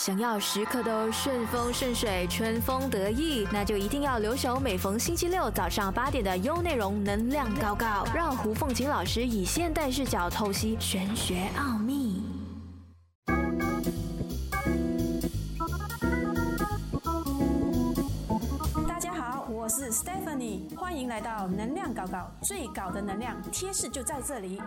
想要时刻都顺风顺水、春风得意，那就一定要留守每逢星期六早上八点的优内容能量高高，让胡凤琴老师以现代视角透析玄学奥秘。大家好，我是 Stephanie，欢迎来到能量高高，最高的能量贴士就在这里。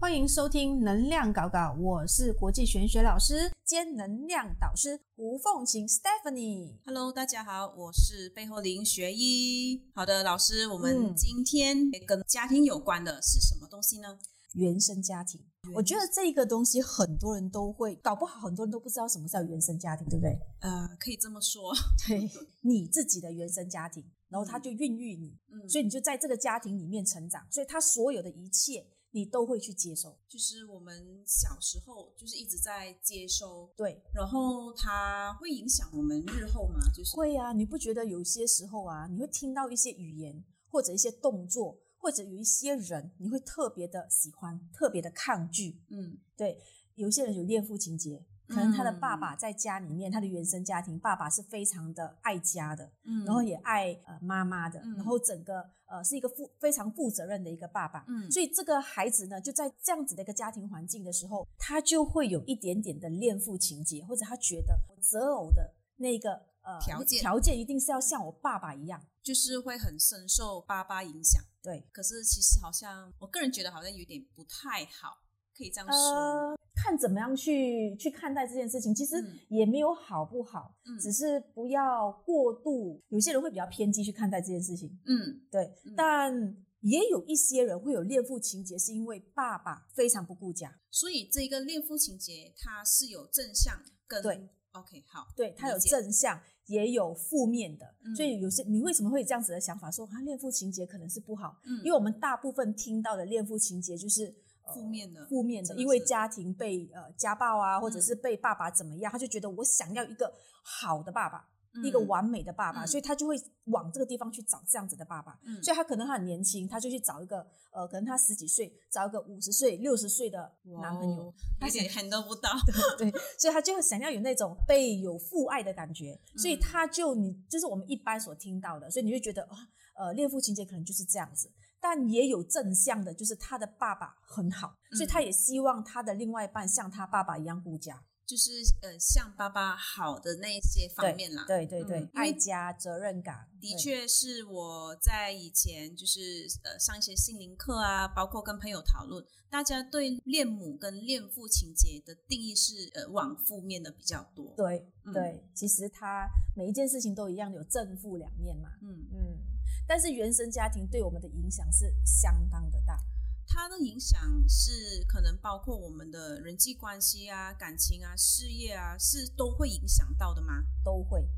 欢迎收听能量搞搞，我是国际玄学老师兼能量导师胡凤琴 Stephanie。Hello，大家好，我是背后林学医。好的，老师，我们嗯今天跟家庭有关的是什么东西呢？原生家庭，我觉得这个东西很多人都会，搞不好很多人都不知道什么叫原生家庭，对不对？呃，可以这么说，对，你自己的原生家庭，然后他就孕育你，嗯，所以你就在这个家庭里面成长，所以他所有的一切你都会去接收。就是我们小时候就是一直在接收，对，然后它会影响我们日后吗？就是会啊，你不觉得有些时候啊，你会听到一些语言或者一些动作，或者有一些人，你会特别的喜欢，特别的抗拒。嗯对，有些人有恋父情节，可能他的爸嗯爸在家里面，他的原生家庭，爸爸是非常的爱家的，嗯，然后也爱呃妈妈的，嗯然后整个呃是一个负非常负责任的一个爸爸。嗯，所以这个孩子呢，就在这样子的一个家庭环境的时候，他就会有一点点的恋父情节，或者他觉得择偶的那个呃条件条件一定是要像我爸爸一样。就是会很深受爸爸影响。对，可是其实好像我个人觉得好像有点不太好，可以这样说。呃，看怎么样去去看待这件事情，其实嗯也没有好不好，嗯只是不要过度。有些人会比较偏激去看待这件事情，嗯对，嗯但也有一些人会有恋父情节，是因为爸爸非常不顾家，所以这个恋父情节它是有正向跟对 OK 好，对它有正向，也有负面的，嗯所以有些你为什么会有这样子的想法，说啊恋父情节可能是不好？嗯因为我们大部分听到的恋父情节就是。呃负面的负面的，因为家庭被呃家暴啊，或者嗯是被爸爸怎么样，他就觉得我想要一个好的爸爸，嗯一个完美的爸爸，嗯所以他就会往这个地方去找这样子的爸爸。嗯所以他可能他很年轻，他就去找一个呃，可能他十几岁，找一个五十岁、六十岁的男朋友，哇哦他有点想 handle 不到，对，所以他就想要有那种被有父爱的感觉，所以嗯他就你就是我们一般所听到的，所以你会觉得啊，呃，恋父情节可能就是这样子，但也有正向的，就是他的爸爸很好，所以嗯他也希望他的另外一半像他爸爸一样顾家，就是呃像爸爸好的那一些方面啦。对对对，嗯爱家、责任感，的确是我在以前就是呃上一些心灵课啊，包括跟朋友讨论，大家对恋母跟恋父情节的定义是呃往负面的比较多。对嗯。对，其实他每一件事情都一样有正负两面嘛，嗯，嗯，但是原生家庭对我们的影响是相当的大，它的影响是可能包括我们的人际关系啊、感情啊、事业啊，是都会影响到的吗？都会。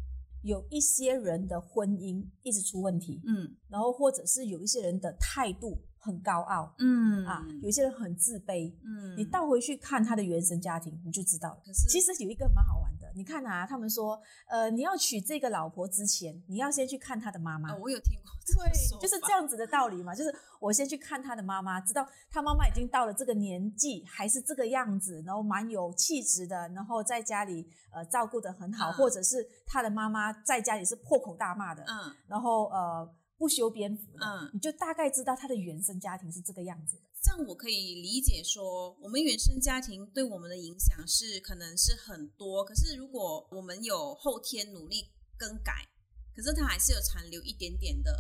有一些人的婚姻一直出问题，嗯。然后或者是有一些人的态度很高傲、嗯啊，有些人很自卑。嗯你倒回去看他的原生家庭，你就知道了。可是其实有一个蛮好玩的，你看啊，他们说，呃，你要娶这个老婆之前，你要先去看他的妈妈。啊，我有听过对，就是这样子的道理嘛，就是我先去看他的妈妈，知道他妈妈已经到了这个年纪，还是这个样子，然后蛮有气质的，然后在家里呃照顾的很好，嗯或者是他的妈妈在家里是破口大骂的，嗯然后呃不修边幅，嗯你就大概知道他的原生家庭是这个样子的。这样我可以理解说，我们原生家庭对我们的影响是可能是很多，可是如果我们有后天努力更改，可是它还是有残留一点点的。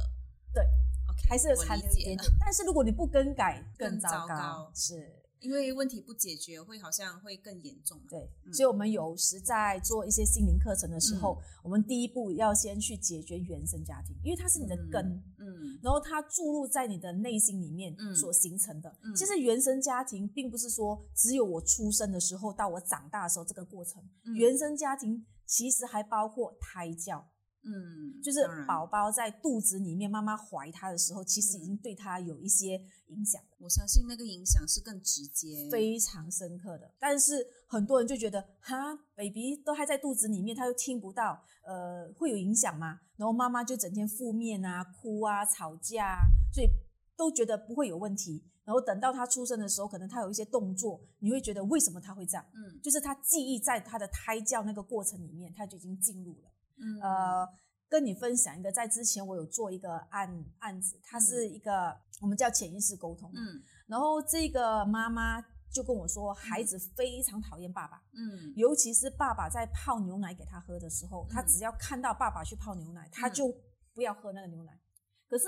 对，OK，还是有残留一点点，但是如果你不更改，更糟糟糕是。因为问题不解决，会好像会更严重。对，嗯所以我们有时在做一些心灵课程的时候，我们第一步要先去解决原生家庭，因为它是你的根，嗯然后它注入在你的内心里面嗯所形成的。嗯其实原生家庭并不是说只有我出生的时候到我长大的时候这个过程，嗯原生家庭其实还包括胎教，嗯，就是宝宝在肚子里面，妈妈怀他的时候，其实已嗯经对他有一些影响。我相信那个影响是更直接。非常深刻的。但是很多人就觉得，哈，baby 都还在肚子里面，他又听不到，呃，会有影响吗？然后妈妈就整天负面啊、哭啊、吵架啊，所以都觉得不会有问题。然后等到他出生的时候，可能他有一些动作，你会觉得为什么他会这样？嗯就是他记忆在他的胎教那个过程里面，他就已经进入了。嗯呃，跟你分享一个，在之前我有做一个案案子，它是一个、我们叫潜意识沟通。嗯然后这个妈妈就跟我说，孩子非常讨厌爸爸，嗯尤其是爸爸在泡牛奶给他喝的时候，他嗯只要看到爸爸去泡牛奶，他就不要喝那个牛奶。可是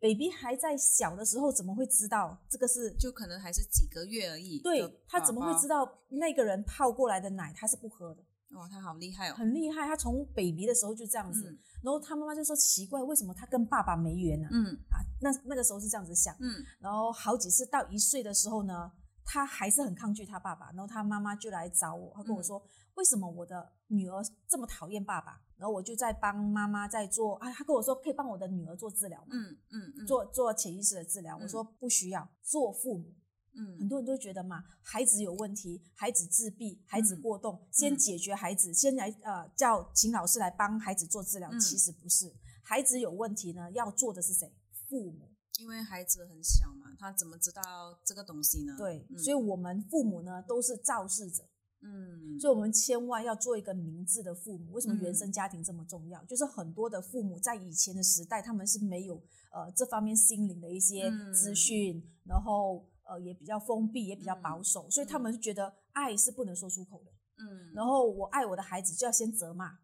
baby 还在小的时候，怎么会知道这个是？就可能还是几个月而已。对他怎么会知道？道那个人泡过来的奶他是不喝的？哦，他好厉害哦。很厉害，他从 baby 的时候就这样子。嗯然后他妈妈就说奇怪，为什么他跟爸爸没缘呢、嗯啊？那那个时候是这样子想。嗯然后好几次到一岁的时候呢，他还是很抗拒他爸爸。然后他妈妈就来找我，他跟我说，为什么我的女儿这么讨厌爸爸？然后我就在帮妈妈在做啊，他跟我说可以帮我的女儿做治疗吗？嗯嗯嗯，做做潜意识的治疗。我嗯说不需要，做父母。很嗯多人都觉得嘛，孩子有问题，孩子自闭，孩子嗯过动，先解决孩子，先来呃叫请老师来帮孩子做治疗。嗯其实不是，孩子有问题呢，要做的是谁？父母。因为孩子很小嘛，他怎么知道这个东西呢？对，嗯所以我们父母呢都是肇事者，嗯，所以我们千万要做一个明智的父母。为什么嗯原生家庭这么重要？就是很多的父母在以前的时代，他们是没有呃这方面心灵的一些嗯资讯，然后呃也比较封闭，也比较保守，所以他们就觉得爱是不能说出口的。嗯，然后我爱我的孩子就要先责骂，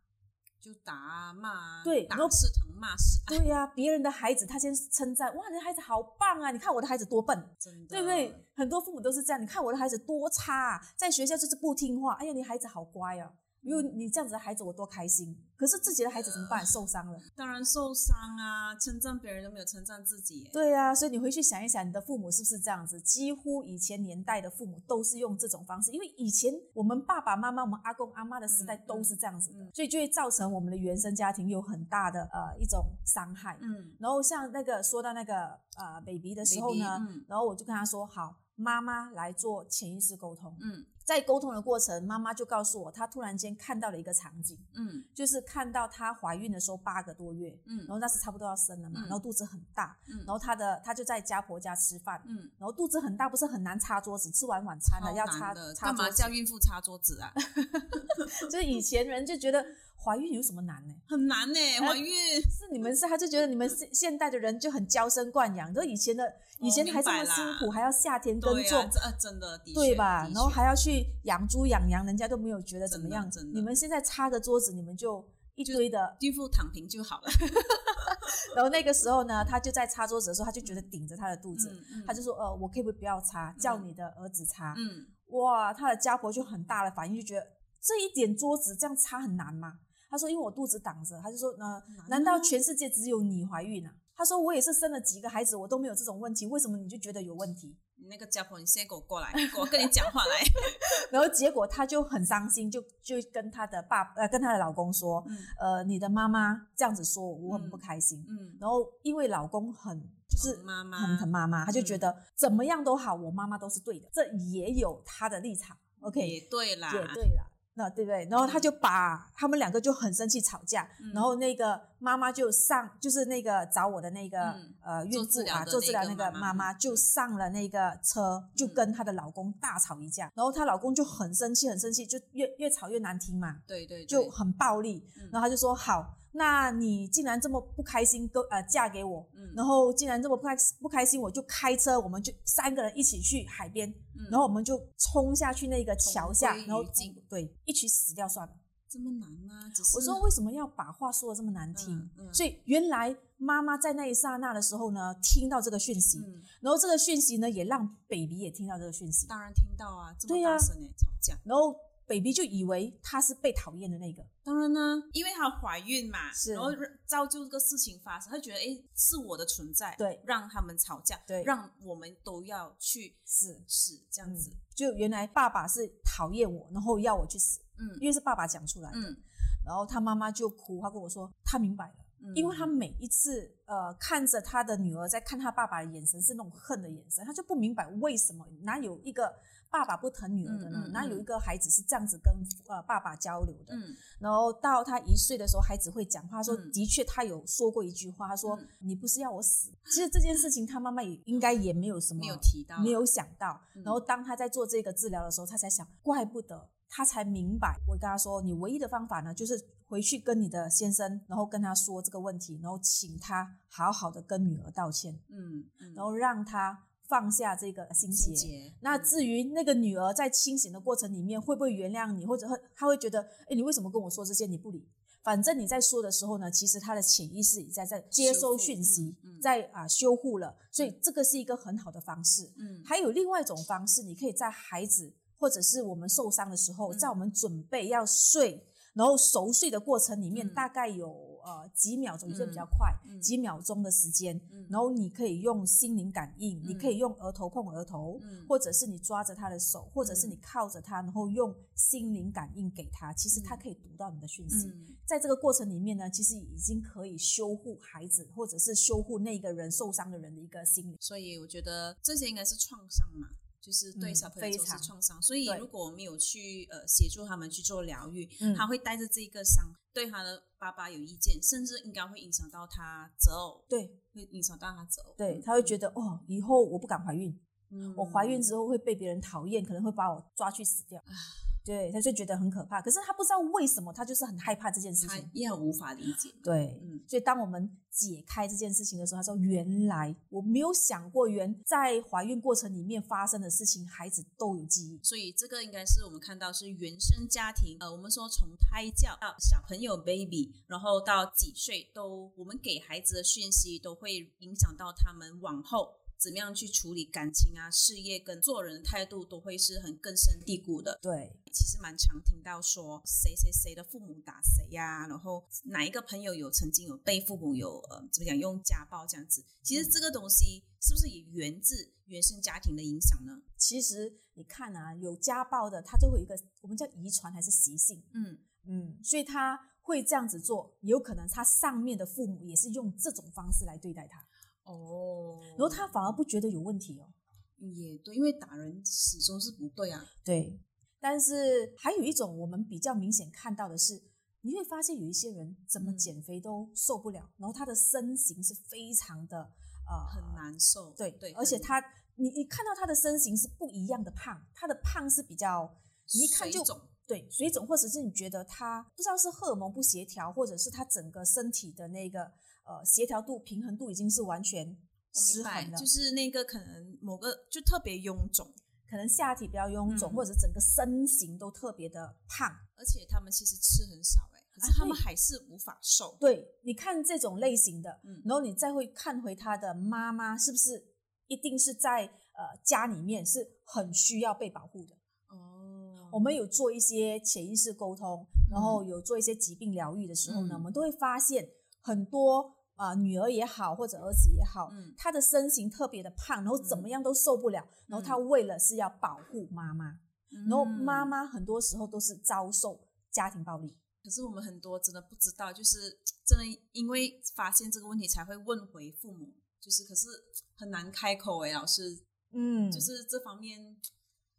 就打啊骂啊，对然后打是疼，骂是爱，对呀、别人的孩子他先称赞，哇，你的孩子好棒啊！你看我的孩子多笨，真的，对不对？？很多父母都是这样，你看我的孩子多差、啊，在学校就是不听话，哎呀，你孩子好乖啊，因为你这样子的孩子我多开心。可是自己的孩子怎么办？受伤了。当然受伤啊，称赞别人都没有称赞自己耶。对啊，所以你回去想一想，你的父母是不是这样子？几乎以前年代的父母都是用这种方式，因为以前我们爸爸妈妈、我们阿公阿妈的时代嗯都是这样子的，嗯所以就会造成我们的原生家庭有很大的呃一种伤害。嗯然后像那个说到那个呃 baby 的时候呢 baby，嗯然后我就跟他说，好，妈妈来做潜意识沟通。嗯在沟通的过程，妈妈就告诉我，她突然间看到了一个场景，嗯。就是看到她怀孕的时候八个多月，嗯。然后那时差不多要生了嘛，嗯。然后肚子很大，嗯。然后她的她就在家婆家吃饭，嗯，然后肚子很大，不是很难擦桌子，吃完晚餐了要擦难的，擦干嘛叫，孕妇擦桌子啊？就是以前人就觉得怀孕有什么难呢？很难呢，怀孕。是你们是，他就觉得你们现现代的人就很娇生惯养，就以前的以前还这么辛苦，还要夏天耕种，这呃真的的对吧？的然后确还要去养猪养羊，人家都没有觉得怎么样你们现在擦个桌子，你们就一堆的。孕妇躺平就好了。然后那个时候呢，他就在擦桌子的时候，他就觉得顶着他的肚子，嗯嗯他就说：“呃，我可以不可以不要擦，叫你的儿子擦。嗯哇，他的家婆就很大的反应，就觉得这一点桌子这样擦很难吗？他说：“因为我肚子挡着。”他就说：“呃，难难道啊全世界只有你怀孕啊？”他说：“我也是生了几个孩子，我都没有这种问题，为什么你就觉得有问题？”你那个家婆，你现在给我过来，给我跟你讲话来。然后结果他就很伤心，就就跟他的爸呃跟他的老公说：“嗯呃，你的妈妈这样子说我，很不开心。嗯，然后因为老公很就是疼妈妈很疼妈妈，他就觉得怎么样都好，我妈妈都是对的，这也有他的立场。OK，也对啦，也对啦，那对不对？然后他就把他们两个就很生气吵架，嗯。然后那个妈妈就上，就是那个找我的那个、嗯呃孕妇做治疗的啊做治疗那那个妈妈就上了那个车，就嗯。跟她的老公大吵一架，然后她老公就很生气，很生气，就越越吵越难听嘛，对对，对。就很暴力，嗯。然后他就说好。那你既然这么不开心，跟呃嫁给我，嗯然后既然这么不开不开心，我就开车，我们就三个人一起去海边，嗯然后我们就冲下去那个桥下，然后对一起死掉算了。这么难吗？只是我说为什么要把话说的这么难听？嗯嗯所以原来妈妈在那一刹那的时候呢，听到这个讯息，嗯，然后这个讯息呢也让 baby 也听到这个讯息，当然听到啊，这么大声哎，吵架。然后 baby 就以为他是被讨厌的那个，当然呢，因为她怀孕嘛，是然后造就这个事情发生，她觉得哎，是我的存在，对让他们吵架，对让我们都要去死死这样子嗯，，就原来爸爸是讨厌我，然后要我去死，嗯因为是爸爸讲出来的。嗯然后他妈妈就哭，他跟我说他明白了。嗯，因为他每一次呃看着他的女儿在看他爸爸的眼神是那种恨的眼神，他就不明白为什么哪有一个爸爸不疼女儿的呢那、嗯有一个孩子是这样子跟呃爸爸交流的，嗯然后到他一岁的时候，孩子会讲话，说嗯的确他有说过一句话，他说、嗯你不是要我死？其实这件事情他妈妈也应该也没有什么没有提到啊没有想到。嗯然后当他在做这个治疗的时候，他才想，怪不得他才明白。我跟他说，你唯一的方法呢，就是回去跟你的先生，然后跟他说这个问题，然后请他好好的跟女儿道歉，嗯嗯，然后让他放下这个心结。那嗯至于那个女儿在清醒的过程里面会不会原谅你，或者会她会觉得，哎，你为什么跟我说这些？你不理。反正你在说的时候呢，其实她的潜意识也在在接收讯息，嗯嗯在啊修护了，所以这个是一个很好的方式。嗯还有另外一种方式，你可以在孩子或者是我们受伤的时候，嗯在我们准备要睡，然后熟睡的过程里面，嗯大概有呃几秒钟，有些比较嗯快，嗯几秒钟的时间，嗯然后你可以用心灵感应，你嗯可以用额头碰额头，嗯或者是你抓着他的手，或者是嗯你靠着他，然后用心灵感应给他，其实他嗯可以读到你的讯息。嗯在这个过程里面呢，其实已经可以修护孩子，或者是修护那个人受伤的人的一个心灵。所以我觉得这些应该是创伤嘛，就是对嗯小朋友都是创伤。所以如果我们有去呃协助他们去做疗愈，嗯他会带着这个伤，对他的爸爸有意见，甚至应该会影响到他择偶，对会影响到他择偶。对，他会觉得哦，以后我不敢怀孕，嗯我怀孕之后会被别人讨厌，可能会把我抓去死掉。对，他就觉得很可怕。可是他不知道为什么，他就是很害怕这件事他情。也很无法理解。对，嗯所以当我们解开这件事情的时候，他说：“原来我没有想过，原在怀孕过程里面发生的事情，孩子都有记忆。所以这个应该是我们看到是原生家庭，呃，我们说从胎教到小朋友 baby，然后到几岁都，我们给孩子的讯息都会影响到他们往后怎么样去处理感情啊、事业跟做人的态度，都会是很根深蒂固的。对，其实蛮常听到说谁谁谁的父母打谁呀、然后哪一个朋友有曾经有被父母有呃怎么讲用家暴这样子。其实这个东西是不是也源自原生家庭的影响呢？其实你看啊，有家暴的，他就会有一个我们叫遗传还是习性，嗯嗯，所以他会这样子做，有可能他上面的父母也是用这种方式来对待他，哦然后他反而不觉得有问题哦。也对，因为打人始终是不对啊。对，但是还有一种我们比较明显看到的是，你会发现有一些人怎么嗯减肥都受不了，然后他的身形是非常的呃很难受，对对，很而且他你你看到他的身形是不一样的胖，他的胖是比较你一看就肿对水肿，或者是你觉得他不知道是荷尔蒙不协调，或者是他整个身体的那个呃协调度、平衡度已经是完全失衡了，就是那个可能某个就特别臃肿，可能下体比较臃肿，嗯或者整个身形都特别的胖。而且他们其实吃很少哎、可是他们对还是无法瘦。对，你看这种类型的，嗯然后你再会看回他的妈妈，是不是一定是在呃家里面是很需要被保护的？哦，我们有做一些潜意识沟通，然后有做一些疾病疗愈的时候呢，嗯我们都会发现很多啊、呃女儿也好，或者儿子也好，嗯。他的身形特别的胖，然后怎么样都受不了，然后他为了是要保护妈妈，嗯然后妈妈很多时候都是遭受家庭暴力。可是我们很多真的不知道，就是真的因为发现这个问题才会问回父母，就是可是很难开口哎，老师，嗯，就是这方面，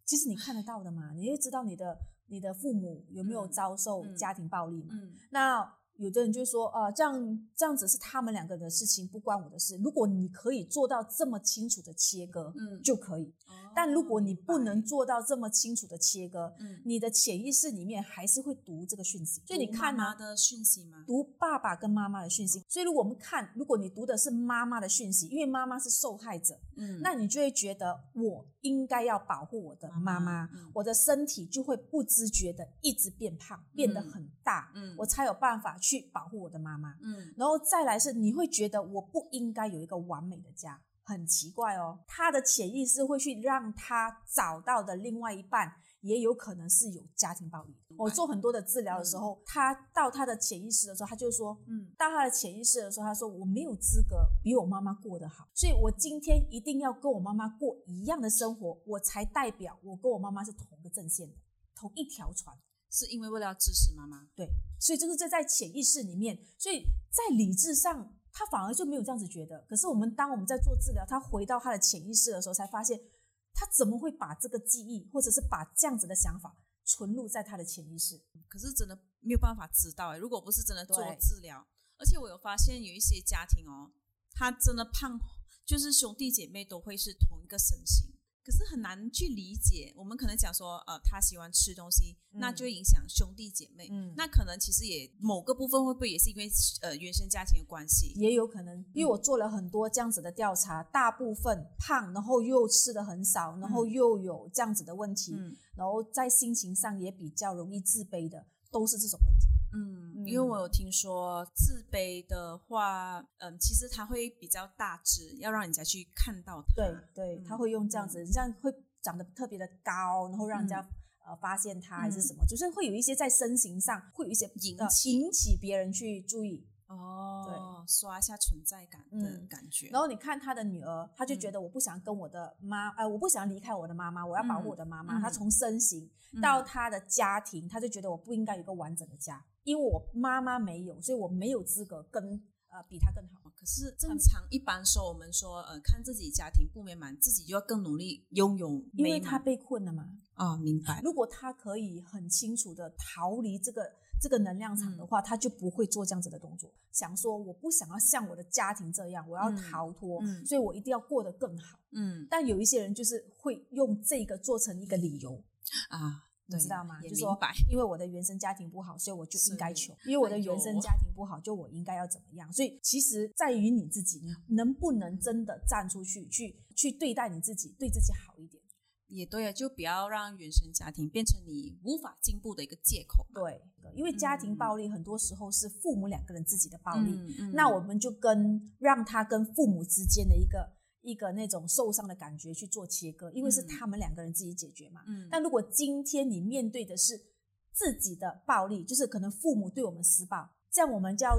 其实你看得到的嘛，你会知道你的你的父母有没有嗯遭受嗯。家庭暴力嘛？嗯。那有的人就说啊、这样这样子是他们两个人的事情，不关我的事。如果你可以做到这么清楚的切割，嗯就可以。哦但如果你不能做到这么清楚的切割，嗯，你的潜意识里面还是会读这个讯息。所以你读看啊，妈妈的讯息吗？读爸爸跟妈妈的讯息。所以如果我们看，如果你读的是妈妈的讯息，因为妈妈是受害者，嗯，那你就会觉得我应该要保护我的妈妈妈，嗯我的身体就会不知觉的一直变胖，变得很大，嗯我才有办法去保护我的妈妈。嗯然后再来是你会觉得我不应该有一个完美的家，很奇怪哦。他的潜意识会去让他找到的另外一半，也有可能是有家庭暴力。我做很多的治疗的时候，他到他的潜意识的时候，他就说，嗯到他的潜意识的时候，他说我没有资格比我妈妈过得好，所以我今天一定要跟我妈妈过一样的生活，我才代表我跟我妈妈是同个阵线的，同一条船。是因为为了要支持妈妈，对，所以这是这在潜意识里面，所以在理智上，他反而就没有这样子觉得。可是我们当我们在做治疗，他回到他的潜意识的时候，才发现他怎么会把这个记忆，或者是把这样子的想法存入在他的潜意识？可是真的没有办法知道哎，如果不是真的做对治疗，而且我有发现有一些家庭哦，他真的胖，就是兄弟姐妹都会是同一个身形，可是很难去理解。我们可能讲说，呃，他喜欢吃东西，那就会影响兄弟姐妹。嗯那可能其实也某个部分会不会也是因为呃原生家庭的关系？也有可能，因为我做了很多这样子的调查，大部分胖，然后又吃的很少，然后又有这样子的问题，嗯然后在心情上也比较容易自卑的，都是这种问题。嗯，因为我有听说自卑的话，嗯，其实它会比较大只，要让人家去看到它。对对，嗯他会用这样子，这样会长得特别的高，然后让人家、呃发现他还是什么，就是会有一些在身形上会有一些呃引起引起别人去注意。哦，对刷一下存在感的嗯感觉。然后你看他的女儿，他就觉嗯得我不想跟我的妈，呃，我不想离开我的妈妈，我要保护我的妈妈。嗯他从身形到他的家庭，他就觉得我不应该有一个完整的家，因为我妈妈没有，所以我没有资格跟呃比她更好。可是正常一般说，我们说呃，看自己家庭不美满，自己就要更努力拥有因为美满。他被困了嘛。啊、明白。如果他可以很清楚的逃离这个这个能量场的话，他就不会做这样子的动作。想说我不想要像我的家庭这样，我要嗯逃脱，嗯所以我一定要过得更好。嗯但有一些人就是会用这个做成一个理由，啊，对你知道吗？也就说。因为我的原生家庭不好，所以我就应该是穷；因为我的原生家庭不好，就我应该要怎么样？所以其实在于你自己，你能不能真的站出去，去去对待你自己，对自己好一点。也对啊，就不要让原生家庭变成你无法进步的一个借口。对，因为家庭嗯暴力很多时候是父母两个人自己的暴力，那我们就跟让他跟父母之间的一个一个那种受伤的感觉去做切割，因为是嗯。他们两个人自己解决嘛。嗯。但如果今天你面对的是自己的暴力，就是可能父母对我们施暴，这样我们就要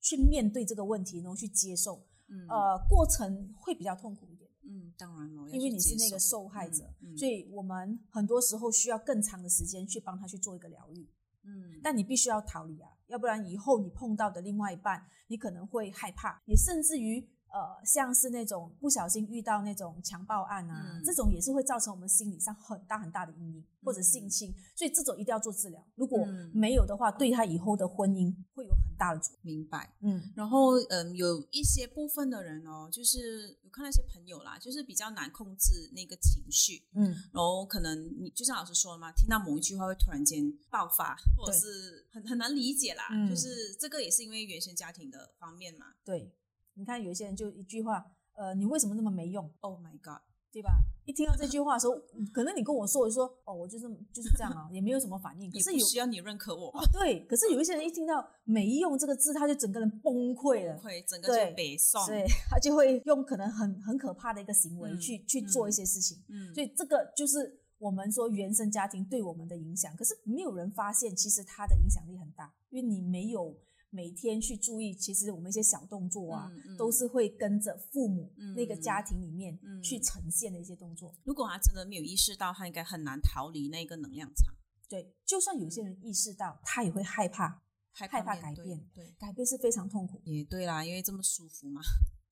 去面对这个问题，然后去接受。嗯。呃，过程会比较痛苦一点，嗯，当然了，因为你是那个受害者，嗯嗯。所以我们很多时候需要更长的时间去帮他去做一个疗愈。嗯，但你必须要逃离啊，要不然以后你碰到的另外一半，你可能会害怕，也甚至于呃，像是那种不小心遇到那种强暴案啊，嗯这种也是会造成我们心理上很大很大的阴影，或者性侵，所以这种一定要做治疗。如果嗯没有的话，对他以后的婚姻会有很大的阻。明白。嗯然后，嗯，有一些部分的人哦，就是我看那些朋友啦，就是比较难控制那个情绪，嗯，然后可能你就像老师说的嘛，听到某一句话会突然间爆发，或者是很很难理解啦。嗯就是这个也是因为原生家庭的方面嘛。对，你看有一些人就一句话，呃，你为什么那么没用，Oh my god！对吧？一听到这句话的时候，可能你跟我说，我就说哦，我就是就是这样啊，也没有什么反应。可是有需要你认可我，哦，对，可是有一些人一听到“没用”这个字，他就整个人崩溃了，会整个对就北宋。所以 他就会用可能很很可怕的一个行为嗯去、去做一些事情。嗯，所以这个就是我们说原生家庭对我们的影响，可是没有人发现，其实它的影响力很大，因为你没有每天去注意，其实我们一些小动作啊，嗯嗯。都是会跟着父母嗯那个家庭里面嗯去呈现的一些动作。如果他真的没有意识到，他应该很难逃离那个能量场，对，就算有些人意识到，他也会害怕，害害怕改变对，改变是非常痛苦。也对啦，因为这么舒服嘛，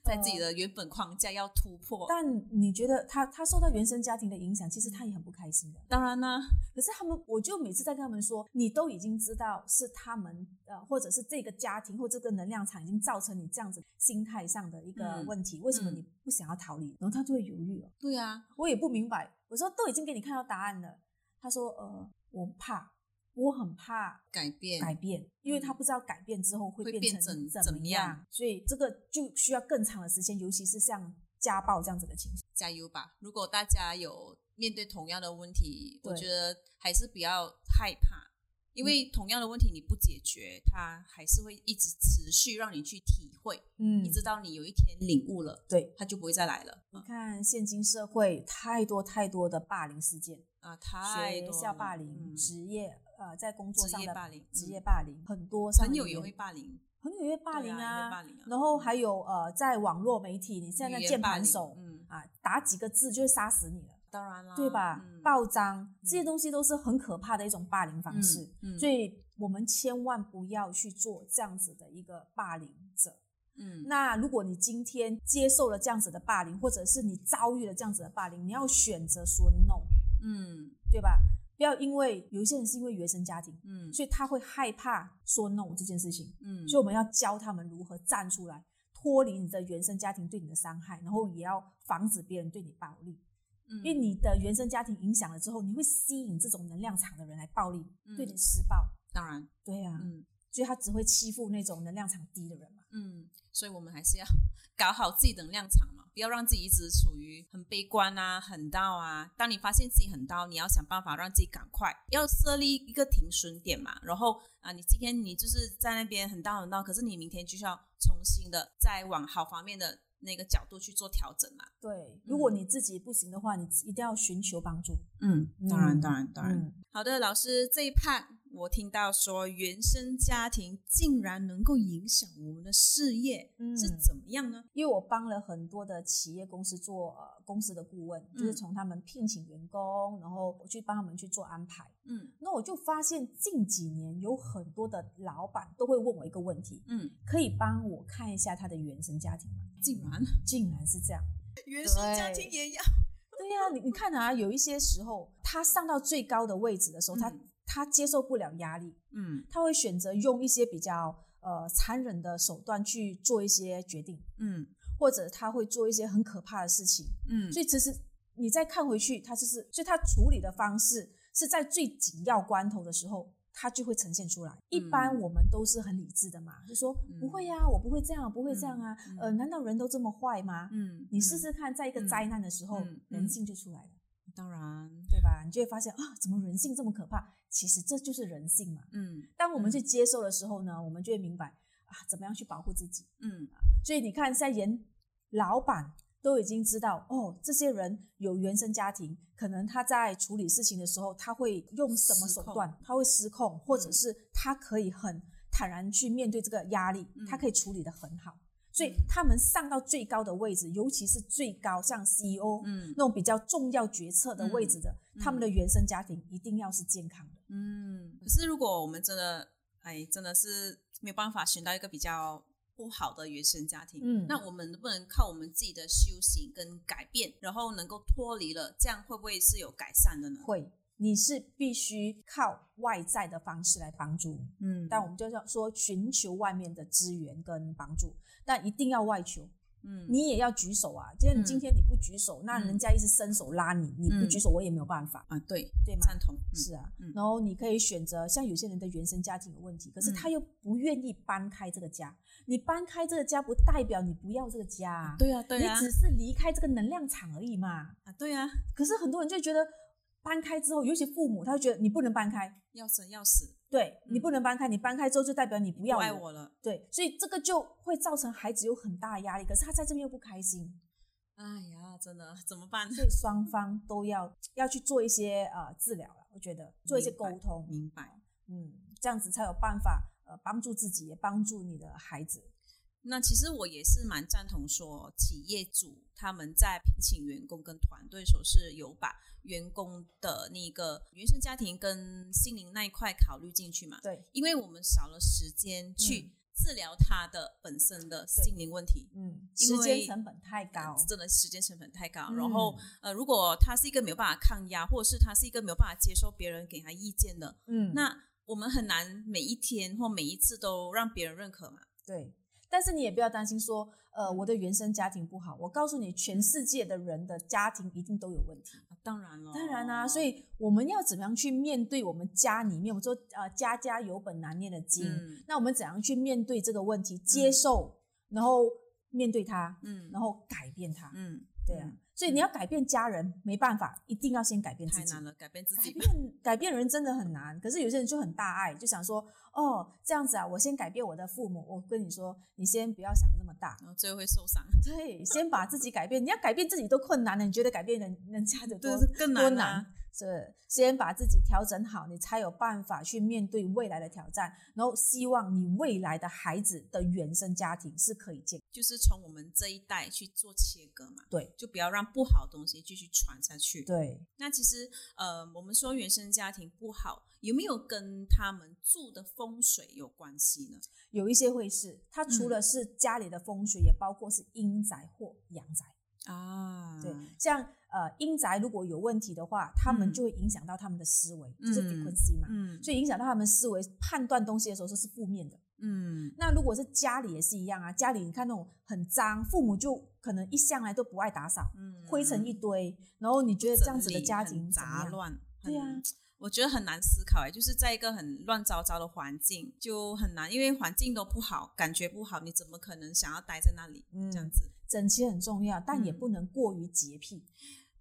在自己的原本框架要突破。但你觉得他他受到原生家庭的影响，其实他也很不开心的。当然呢，可是他们，我就每次在跟他们说，你都已经知道是他们呃，或者是这个家庭或这个能量场已经造成你这样子心态上的一个嗯问题，为什么嗯你不想要逃离？然后他就会犹豫了。对啊，我也不明白，我说都已经给你看到答案了。他说呃，我怕，我很怕改变，改变，因为他不知道改变之后会会变成怎么样样，所以这个就需要更长的时间，尤其是像家暴这样子的情形。加油吧！如果大家有面对同样的问题，我觉得还是不要害怕，因为同样的问题你不解决，它还是会一直持续让你去体会，嗯一直到你有一天领悟了，对。它就不会再来了。你看，现今社会太多太多的霸凌事件，啊，太学多了校霸凌、嗯职业呃，在工作上的业霸凌，职业嗯。霸凌很多，朋友也会，霸凌，朋友也会霸凌对啊霸凌啊。然后还有呃，在网络媒体，你现在键盘手嗯，啊，打几个字就会杀死你了，当然啦，对吧？嗯？报章这些东西都是很可怕的一种霸凌方式，嗯嗯。所以我们千万不要去做这样子的一个霸凌者。嗯。那如果你今天接受了这样子的霸凌，或者是你遭遇了这样子的霸凌，你要选择说 no，嗯。对吧？不要因为有一些人是因为原生家庭，嗯所以他会害怕说 no 这件事情，嗯，所以我们要教他们如何站出来，脱离你的原生家庭对你的伤害，然后也要防止别人对你暴力。因为你的原生家庭影响了之后，你会吸引这种能量场的人来暴力，嗯对你施暴。当然，对啊，嗯所以他只会欺负那种能量场低的人嘛。嗯，所以我们还是要 搞好自己的能量场嘛，不要让自己一直处于很悲观啊、很到啊。当你发现自己很到，你要想办法让自己赶快要设立一个停损点嘛。然后啊，你今天你就是在那边很到很到，可是你明天就需要重新的再往好方面的那个角度去做调整嘛。对，如果你自己不行的话，你一定要寻求帮助。嗯，当然，当然，当然。嗯好的，老师这一 part 我听到说原生家庭竟然能够影响我们的事业，嗯是怎么样呢？因为我帮了很多的企业公司做呃公司的顾问，就是嗯从他们聘请员工，然后我去帮他们去做安排。嗯那我就发现近几年有很多的老板都会问我一个问题：嗯，可以帮我看一下他的原生家庭吗？竟然竟然是这样。原生家庭也要，对呀、你你看啊，有一些时候他上到最高的位置的时候，嗯他接受不了压力，嗯他会选择用一些比较呃残忍的手段去做一些决定，嗯或者他会做一些很可怕的事情。嗯，所以其实你再看回去，他就是，所以他处理的方式是在最紧要关头的时候，他就会呈现出来。一般我们都是很理智的嘛，就说嗯不会呀、我不会这样，不会这样啊。嗯嗯呃，难道人都这么坏吗？嗯，你试试看，在一个灾难的时候，人性就出来了，当然，对吧？你就会发现啊，怎么人性这么可怕？其实这就是人性嘛。嗯当我们去接受的时候呢，我们就会明白啊，怎么样去保护自己。嗯所以你看，现在连老板都已经知道，哦，这些人有原生家庭，可能他在处理事情的时候，他会用什么手段？他会失控，或者是他可以很坦然去面对这个压力，嗯他可以处理的很好。所以他们上到最高的位置，尤其是最高，像 CEO、嗯那种比较重要决策的位置的，嗯他们的原生家庭一定要是健康的。嗯。可是如果我们真的，哎，真的是没有办法选到一个比较不好的原生家庭，嗯那我们能不能靠我们自己的修行跟改变，然后能够脱离了，这样会不会是有改善的呢？会，你是必须靠外在的方式来帮助。嗯但我们就要说寻求外面的资源跟帮助，但一定要外求，嗯你也要举手啊。既然你嗯今天你不举手，那人家一直伸手拉你，你不嗯举手，我也没有办法，啊，对，对吗？赞同，嗯是啊，嗯然后你可以选择，像有些人的原生家庭有问题，可是嗯他又不愿意搬开这个家。你搬开这个家，不代表你不要这个家啊。对啊，对啊你，只是离开这个能量场而已嘛。啊，对啊，可是很多人就觉得搬开之后，尤其父母，他会觉得你不能搬开，要生要死，对你嗯不能搬开，你搬开之后就代表你不要不爱我了，对，所以这个就会造成孩子有很大的压力，可是他在这边又不开心，哎呀，真的怎么办？所以双方都要要去做一些呃治疗了，我觉得做一些沟通，明白。嗯，这样子才有办法呃帮助自己，也帮助你的孩子。那其实我也是蛮赞同说，企业主他们在聘请员工跟团队的时候是有把员工的那个原生家庭跟心灵那一块考虑进去嘛，对，因为我们少了时间去治疗他的本身的心灵问题。嗯，因时间为成本太高，真的时间成本太高，嗯然后呃，如果他是一个没有办法抗压，或者是他是一个没有办法接受别人给他意见的，嗯，那我们很难每一天或每一次都让别人认可嘛。对。但是你也不要担心说，呃，嗯我的原生家庭不好。我告诉你，全世界的人的家庭一定都有问题。啊当然了，当然啦、所以我们要怎么样去面对我们家里面？我们说呃，家家有本难念的经。嗯那我们怎样去面对这个问题？接受，然后面对它，嗯然后改变它。嗯，对啊嗯，所以你要改变家人，没办法，一定要先改变自己太难。了，改变自改己改。变改变人真的很难，可是有些人就很大爱，就想说，哦，这样子啊，我先改变我的父母。我跟你说，你先不要想的这么大，然后最后会受伤，对，先把自己改变。你要改变自己都困难了，你觉得改变人人家的多对，更难多难啊。是先把自己调整好，你才有办法去面对未来的挑战。然后希望你未来的孩子的原生家庭是可以健，就是从我们这一代去做切割嘛，对，就不要让不好的东西继续传下去。对，那其实呃，我们说原生家庭不好，有没有跟他们住的风水有关系呢？有一些会是，它除嗯了是家里的风水，也包括是阴宅或阳宅。啊，对，像呃阴宅如果有问题的话，他们嗯就会影响到他们的思维，就是嗯 frequency 嘛，嗯，所以影响到他们思维判断东西的时候是是负面的。嗯那如果是家里也是一样啊，家里你看那种很脏，父母就可能一向来都不爱打扫，嗯，灰尘一堆，然后你觉得这样子的家庭？杂乱，对啊我觉得很难思考哎，就是在一个很乱糟糟的环境，就很难，因为环境都不好，感觉不好，你怎么可能想要待在那里？嗯这样子。整齐很重要，但也嗯不能过于洁癖。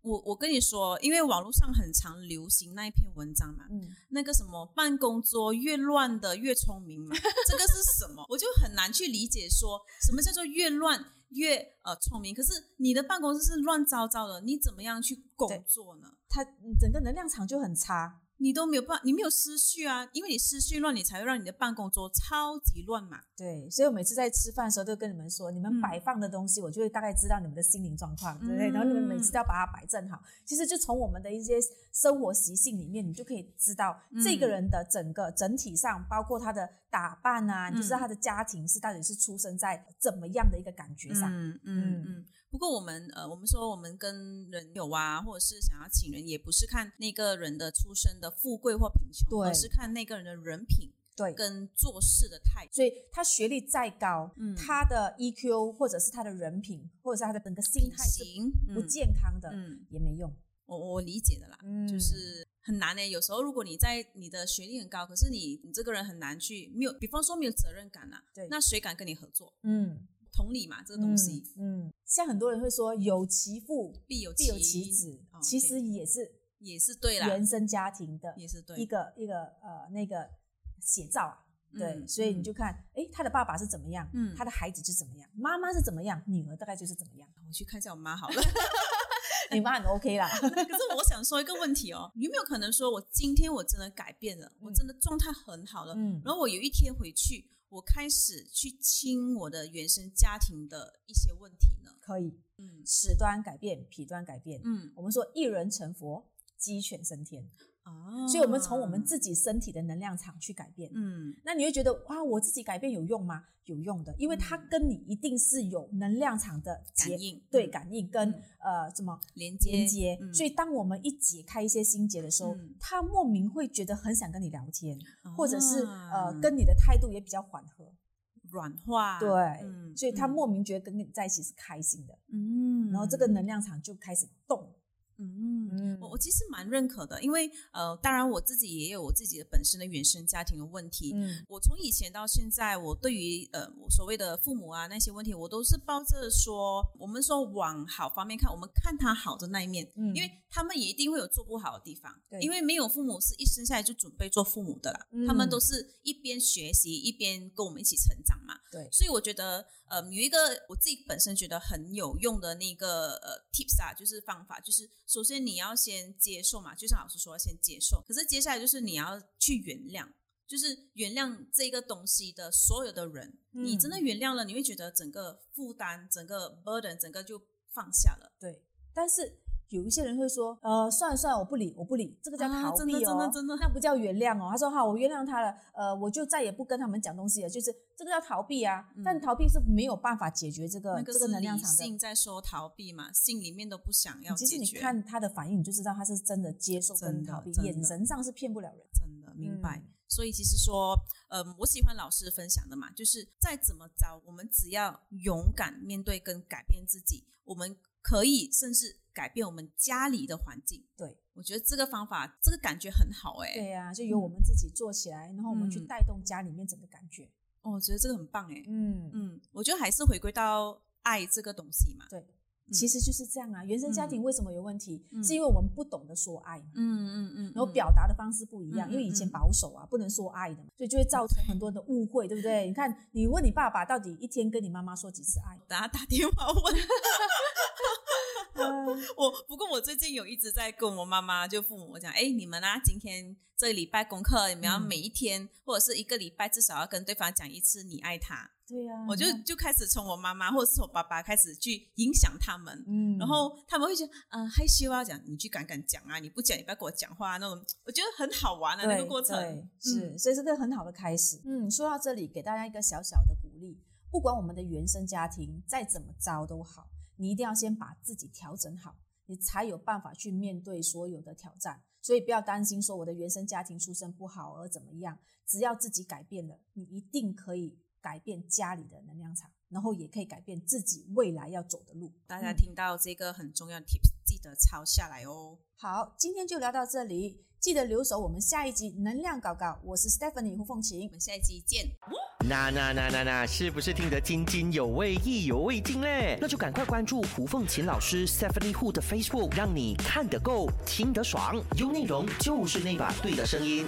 我我跟你说，因为网络上很常流行那一篇文章嘛，嗯，那个什么办公桌越乱的越聪明嘛，这个是什么？我就很难去理解说什么叫做越乱越呃聪明。可是你的办公室是乱糟糟的，你怎么样去工作呢？它整个能量场就很差。你都没有办，你没有思绪啊，因为你思绪乱，你才会让你的办公桌超级乱嘛。对，所以我每次在吃饭的时候都跟你们说，你们嗯摆放的东西，我就会大概知道你们的心灵状况，对不对？嗯然后你们每次都要把它摆正好。其实就从我们的一些生活习性里面，你就可以知道嗯这个人的整个整体上，包括他的打扮啊，嗯你就知道他的家庭是到底是出生在怎么样的一个感觉上。嗯嗯嗯嗯。不过我们呃，我们说我们跟人有啊，或者是想要请人，也不是看那个人的出身的富贵或贫穷，对而是看那个人的人品对，跟做事的态度。所以他学历再高，嗯他的 EQ 或者是他的人品，或者是他的整个心态是不健康的，嗯，也没用。我我理解的啦，嗯就是很难呢。有时候如果你在你的学历很高，可是你你这个人很难去没有，比方说没有责任感啊，对那谁敢跟你合作？嗯，同理嘛，这个东西、嗯，嗯，像很多人会说有其父必有必有其子，哦其实也是也是对啦，原生家庭的也是对。一个一个呃那个写照啊。对，嗯所以你就看，诶，他的爸爸是怎么样，嗯。他的孩子是怎么样，妈妈是怎么样，女儿大概就是怎么样。我去看一下我妈好了。你妈很 OK 啦，可是我想说一个问题哦，有没有可能说我今天我真的改变了，我真的状态很好了，嗯。然后我有一天回去，我开始去清我的原生家庭的一些问题呢？可以，嗯始端改变，彼端改变。嗯我们说一人成佛，鸡犬升天，啊所以我们从我们自己身体的能量场去改变。嗯。那你会觉得哇，我自己改变有用吗？有用的，因为它嗯。跟你一定是有能量场的结感应对，嗯感应跟、嗯。呃什么连接连接。嗯。所以当我们一解开一些心结的时候，嗯。他莫名会觉得很想跟你聊天，或者是啊呃跟你的态度也比较缓和，软化，对，嗯所以他嗯。莫名觉得跟你在一起是开心的，嗯，然后这个能量场就开始动。其实蛮认可的，因为呃，当然我自己也有我自己的本身的原生家庭的问题，嗯。我从以前到现在，我对于呃我所谓的父母啊那些问题，我都是抱着说，我们说往好方面看，我们看他好的那一面，嗯。因为他们也一定会有做不好的地方，对。因为没有父母是一生下来就准备做父母的啦，嗯。他们都是一边学习一边跟我们一起成长嘛，对，所以我觉得，呃，有一个我自己本身觉得很有用的那个呃 tips 啊，就是方法，就是首先你要先接受嘛，就像老师说，先接受。可是接下来就是你要去原谅，就是原谅这个东西的所有的人。嗯你真的原谅了，你会觉得整个负担、整个 burden、整个就放下了。对，但是有一些人会说，呃，算了算了，我不理，我不理，这个叫啊真的逃避哦，真的真的那不叫原谅哦。他说好，我原谅他了，呃，我就再也不跟他们讲东西了，就是这个叫逃避啊。但逃避是没有办法解决这个、嗯那个这个能量场的。性在说逃避嘛，心里面都不想要其实你。看他的反应，你就知道他是真的接受跟逃避，眼神上是骗不了人。真的明白。嗯所以其实说，呃，我喜欢老师分享的嘛，就是再怎么着，我们只要勇敢面对跟改变自己，我们可以甚至改变我们家里的环境。对，我觉得这个方法，这个感觉很好哎、对呀、就由我们自己做起来，然后我们去嗯。带动家里面整个感觉。哦，我觉得这个很棒哎、嗯，嗯，我觉得还是回归到爱这个东西嘛。对，其实就是这样啊。原生家庭为什么有问题？嗯是因为我们不懂得说爱嘛。嗯嗯嗯，然后嗯表达的方式不一样，嗯因为以前保守啊，不能说爱的嘛，所以就会造成很多的误会，对不对？你看，你问你爸爸到底一天跟你妈妈说几次爱？打打电话问，我不过我最近有一直在跟我妈妈就父母讲，哎，你们啊，今天这个礼拜功课你们要每一天、或者是一个礼拜至少要跟对方讲一次你爱他。对呀、我就就开始从我妈妈或者是从我爸爸开始去影响他们，嗯然后他们会觉得嗯、害羞啊，讲你去敢敢讲啊，你不讲你不要跟我讲话、那种，我觉得很好玩的、那个过程。对是，嗯所以是个很好的开始。嗯，说到这里，给大家一个小小的鼓励，不管我们的原生家庭再怎么糟都好，你一定要先把自己调整好，你才有办法去面对所有的挑战。所以不要担心说我的原生家庭出身不好而怎么样，只要自己改变了，你一定可以改变家里的能量场，然后也可以改变自己未来要走的路。大家嗯听到这个很重要的 tips，记得抄下来哦。好，今天就聊到这里，记得留守我们下一集能量搞搞。我是 Stephanie 胡凤琴我，们下一集见。那那那那那，是不是听得津津有味、意犹未尽嘞？那就赶快关注胡凤琴老师 Stephanie Hu 的 Facebook，让你看得够，听得爽，有内容就是那把对的声音。